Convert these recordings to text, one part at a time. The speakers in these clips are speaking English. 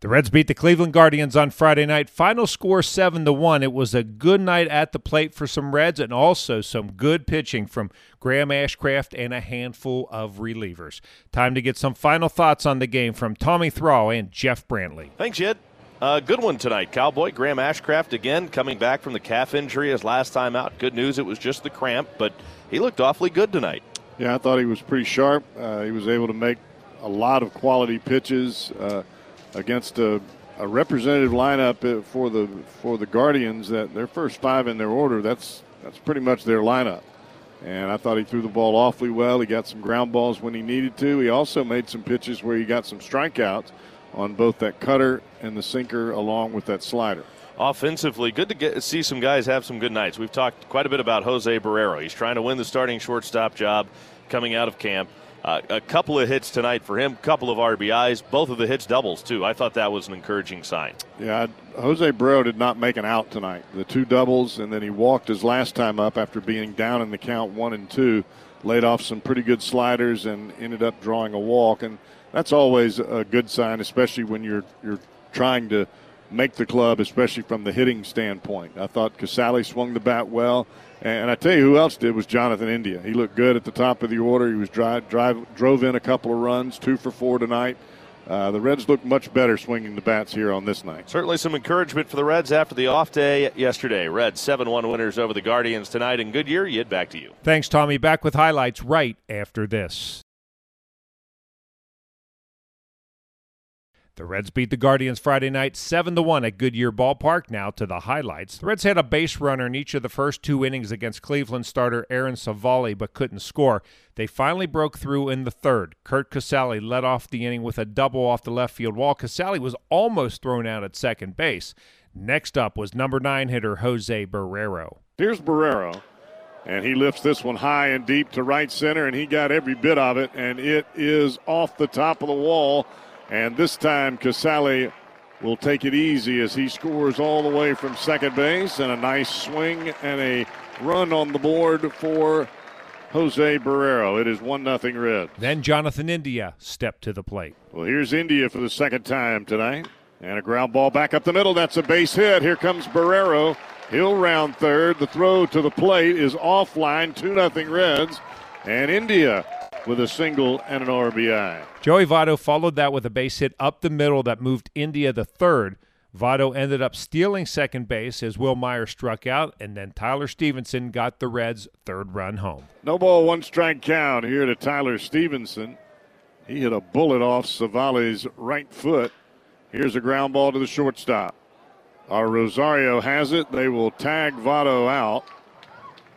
The Reds beat the Cleveland Guardians on Friday night. Final score 7 to 1. It was a good night at the plate for some Reds and also some good pitching from Graham Ashcraft and a handful of relievers. Time to get some final thoughts on the game from Tommy Thrall and Jeff Brantley. Thanks, Jed. Uh, good one tonight, Cowboy. Graham Ashcraft again coming back from the calf injury his last time out. Good news, it was just the cramp, but he looked awfully good tonight. Yeah, I thought he was pretty sharp. Uh, he was able to make a lot of quality pitches. Uh, against a, a representative lineup uh, for the for the Guardians that their first five in their order that's that's pretty much their lineup. And I thought he threw the ball awfully well. He got some ground balls when he needed to. He also made some pitches where he got some strikeouts on both that cutter and the sinker, along with that slider. Offensively, good to get see some guys have some good nights. We've talked quite a bit about Jose Barrero. He's trying to win the starting shortstop job coming out of camp. Uh, a couple of hits tonight for him, couple of RBIs, both of the hits doubles too. I thought that was an encouraging sign. Yeah, Jose Barrero did not make an out tonight. The two doubles, and then he walked his last time up after being down in the count one and two, laid off some pretty good sliders, and ended up drawing a walk. And that's always a good sign, especially when you're you're trying to make the club, especially from the hitting standpoint. I thought Casali swung the bat well. And I tell you who else did was Jonathan India. He looked good at the top of the order. He was drive, drive drove in a couple of runs, two for four tonight. Uh, the Reds look much better swinging the bats here on this night. Certainly some encouragement for the Reds after the off day yesterday. Reds 7 1 winners over the Guardians tonight in Goodyear. Yet back to you. Thanks, Tommy. Back with highlights right after this. The Reds beat the Guardians Friday night 7 to 1 at Goodyear Ballpark. Now to the highlights. The Reds had a base runner in each of the first two innings against Cleveland starter Aaron Civale but couldn't score. They finally broke through in the third. Curt Casali led off the inning with a double off the left field wall. Casali was almost thrown out at second base. Next up was number 9 hitter Jose Barrero. Here's Barrero. And he lifts this one high and deep to right center, and he got every bit of it, and it is off the top of the wall and this time, Casali will take it easy as he scores all the way from second base and a nice swing and a run on the board for Jose Barrero. It is 1 0 Reds. Then Jonathan India stepped to the plate. Well, here's India for the second time tonight. And a ground ball back up the middle. That's a base hit. Here comes Barrero. He'll round third. The throw to the plate is offline. 2 0 Reds. And India with a single and an RBI. Joey Votto followed that with a base hit up the middle that moved India to third. Votto ended up stealing second base as Wil Myers struck out, and then Tyler Stephenson got the Reds' third run home. No ball, one strike count here to Tyler Stephenson. He hit a bullet off Civale's right foot. Here's a ground ball to the shortstop. Our Rosario has it. They will tag Votto out.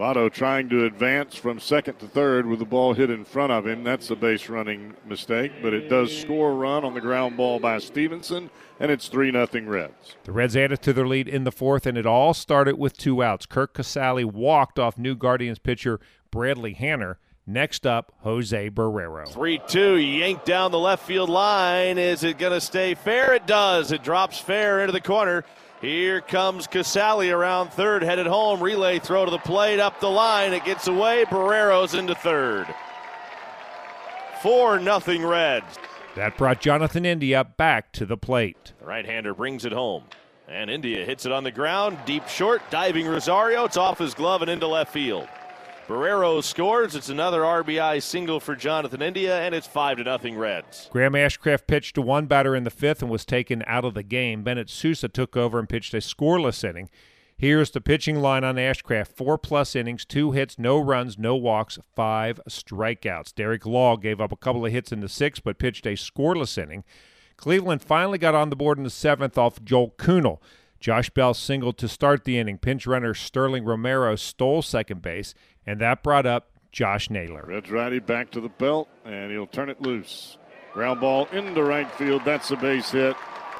Votto trying to advance from second to third with the ball hit in front of him. That's a base running mistake, but it does score a run on the ground ball by Stephenson, and it's 3 0 Reds. The Reds added to their lead in the fourth, and it all started with two outs. Curt Casali walked off new Guardians pitcher Bradley Hanner. Next up, Jose Barrero. 3 2, yanked down the left field line. Is it going to stay fair? It does. It drops fair into the corner. Here comes Casali around third, headed home. Relay throw to the plate, up the line. It gets away. Barrero's into third. 4 nothing Reds. That brought Jonathan India back to the plate. The right hander brings it home. And India hits it on the ground, deep short, diving Rosario. It's off his glove and into left field. Barrero scores. It's another RBI single for Jonathan India, and it's five to nothing Reds. Graham Ashcraft pitched to one batter in the fifth and was taken out of the game. Bennett Sousa took over and pitched a scoreless inning. Here's the pitching line on Ashcraft: four plus innings, two hits, no runs, no walks, five strikeouts. Derek Law gave up a couple of hits in the sixth, but pitched a scoreless inning. Cleveland finally got on the board in the seventh off Joel Kuhnel. Josh Bell singled to start the inning. Pinch runner Sterling Romero stole second base, and that brought up Josh Naylor. Reds righty back to the belt, and he'll turn it loose. Ground ball into right field. That's a base hit.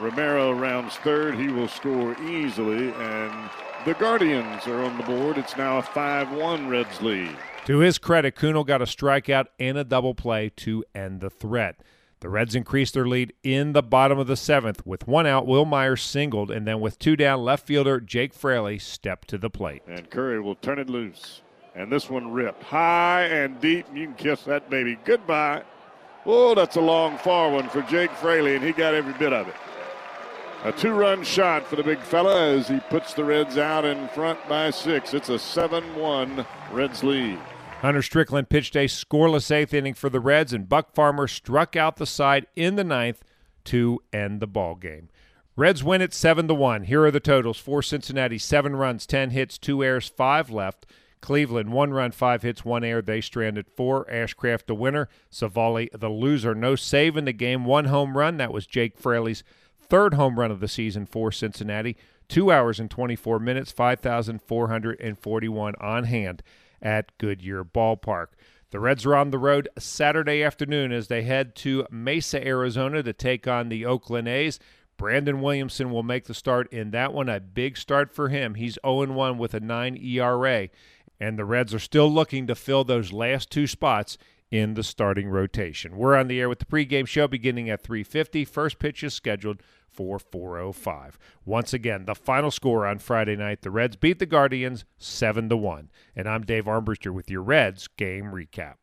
Romero rounds third. He will score easily, and the Guardians are on the board. It's now a 5 1 Reds lead. To his credit, Kuhnel got a strikeout and a double play to end the threat. The Reds increased their lead in the bottom of the seventh. With one out, Wil Myers singled, and then with two down, left fielder Jake Fraley stepped to the plate. And Curry will turn it loose. And this one ripped high and deep. You can kiss that baby goodbye. Oh, that's a long, far one for Jake Fraley, and he got every bit of it. A two run shot for the big fella as he puts the Reds out in front by six. It's a 7 1 Reds lead. Hunter Strickland pitched a scoreless eighth inning for the Reds, and Buck Farmer struck out the side in the ninth to end the ball game. Reds win it seven to one. Here are the totals: for Cincinnati, seven runs, ten hits, two errors, five left. Cleveland, one run, five hits, one error. They stranded four. Ashcraft, the winner. Civale, the loser. No save in the game. One home run. That was Jake Fraley's third home run of the season for Cincinnati. Two hours and 24 minutes, 5,441 on hand at Goodyear Ballpark. The Reds are on the road Saturday afternoon as they head to Mesa, Arizona to take on the Oakland A's. Brandon Williamson will make the start in that one. A big start for him. He's 0 1 with a 9 ERA. And the Reds are still looking to fill those last two spots in the starting rotation. We're on the air with the pregame show beginning at 3:50. First pitch is scheduled for 405. Once again, the final score on Friday night, the Reds beat the Guardians 7 to 1. And I'm Dave Armbruster with your Reds game recap.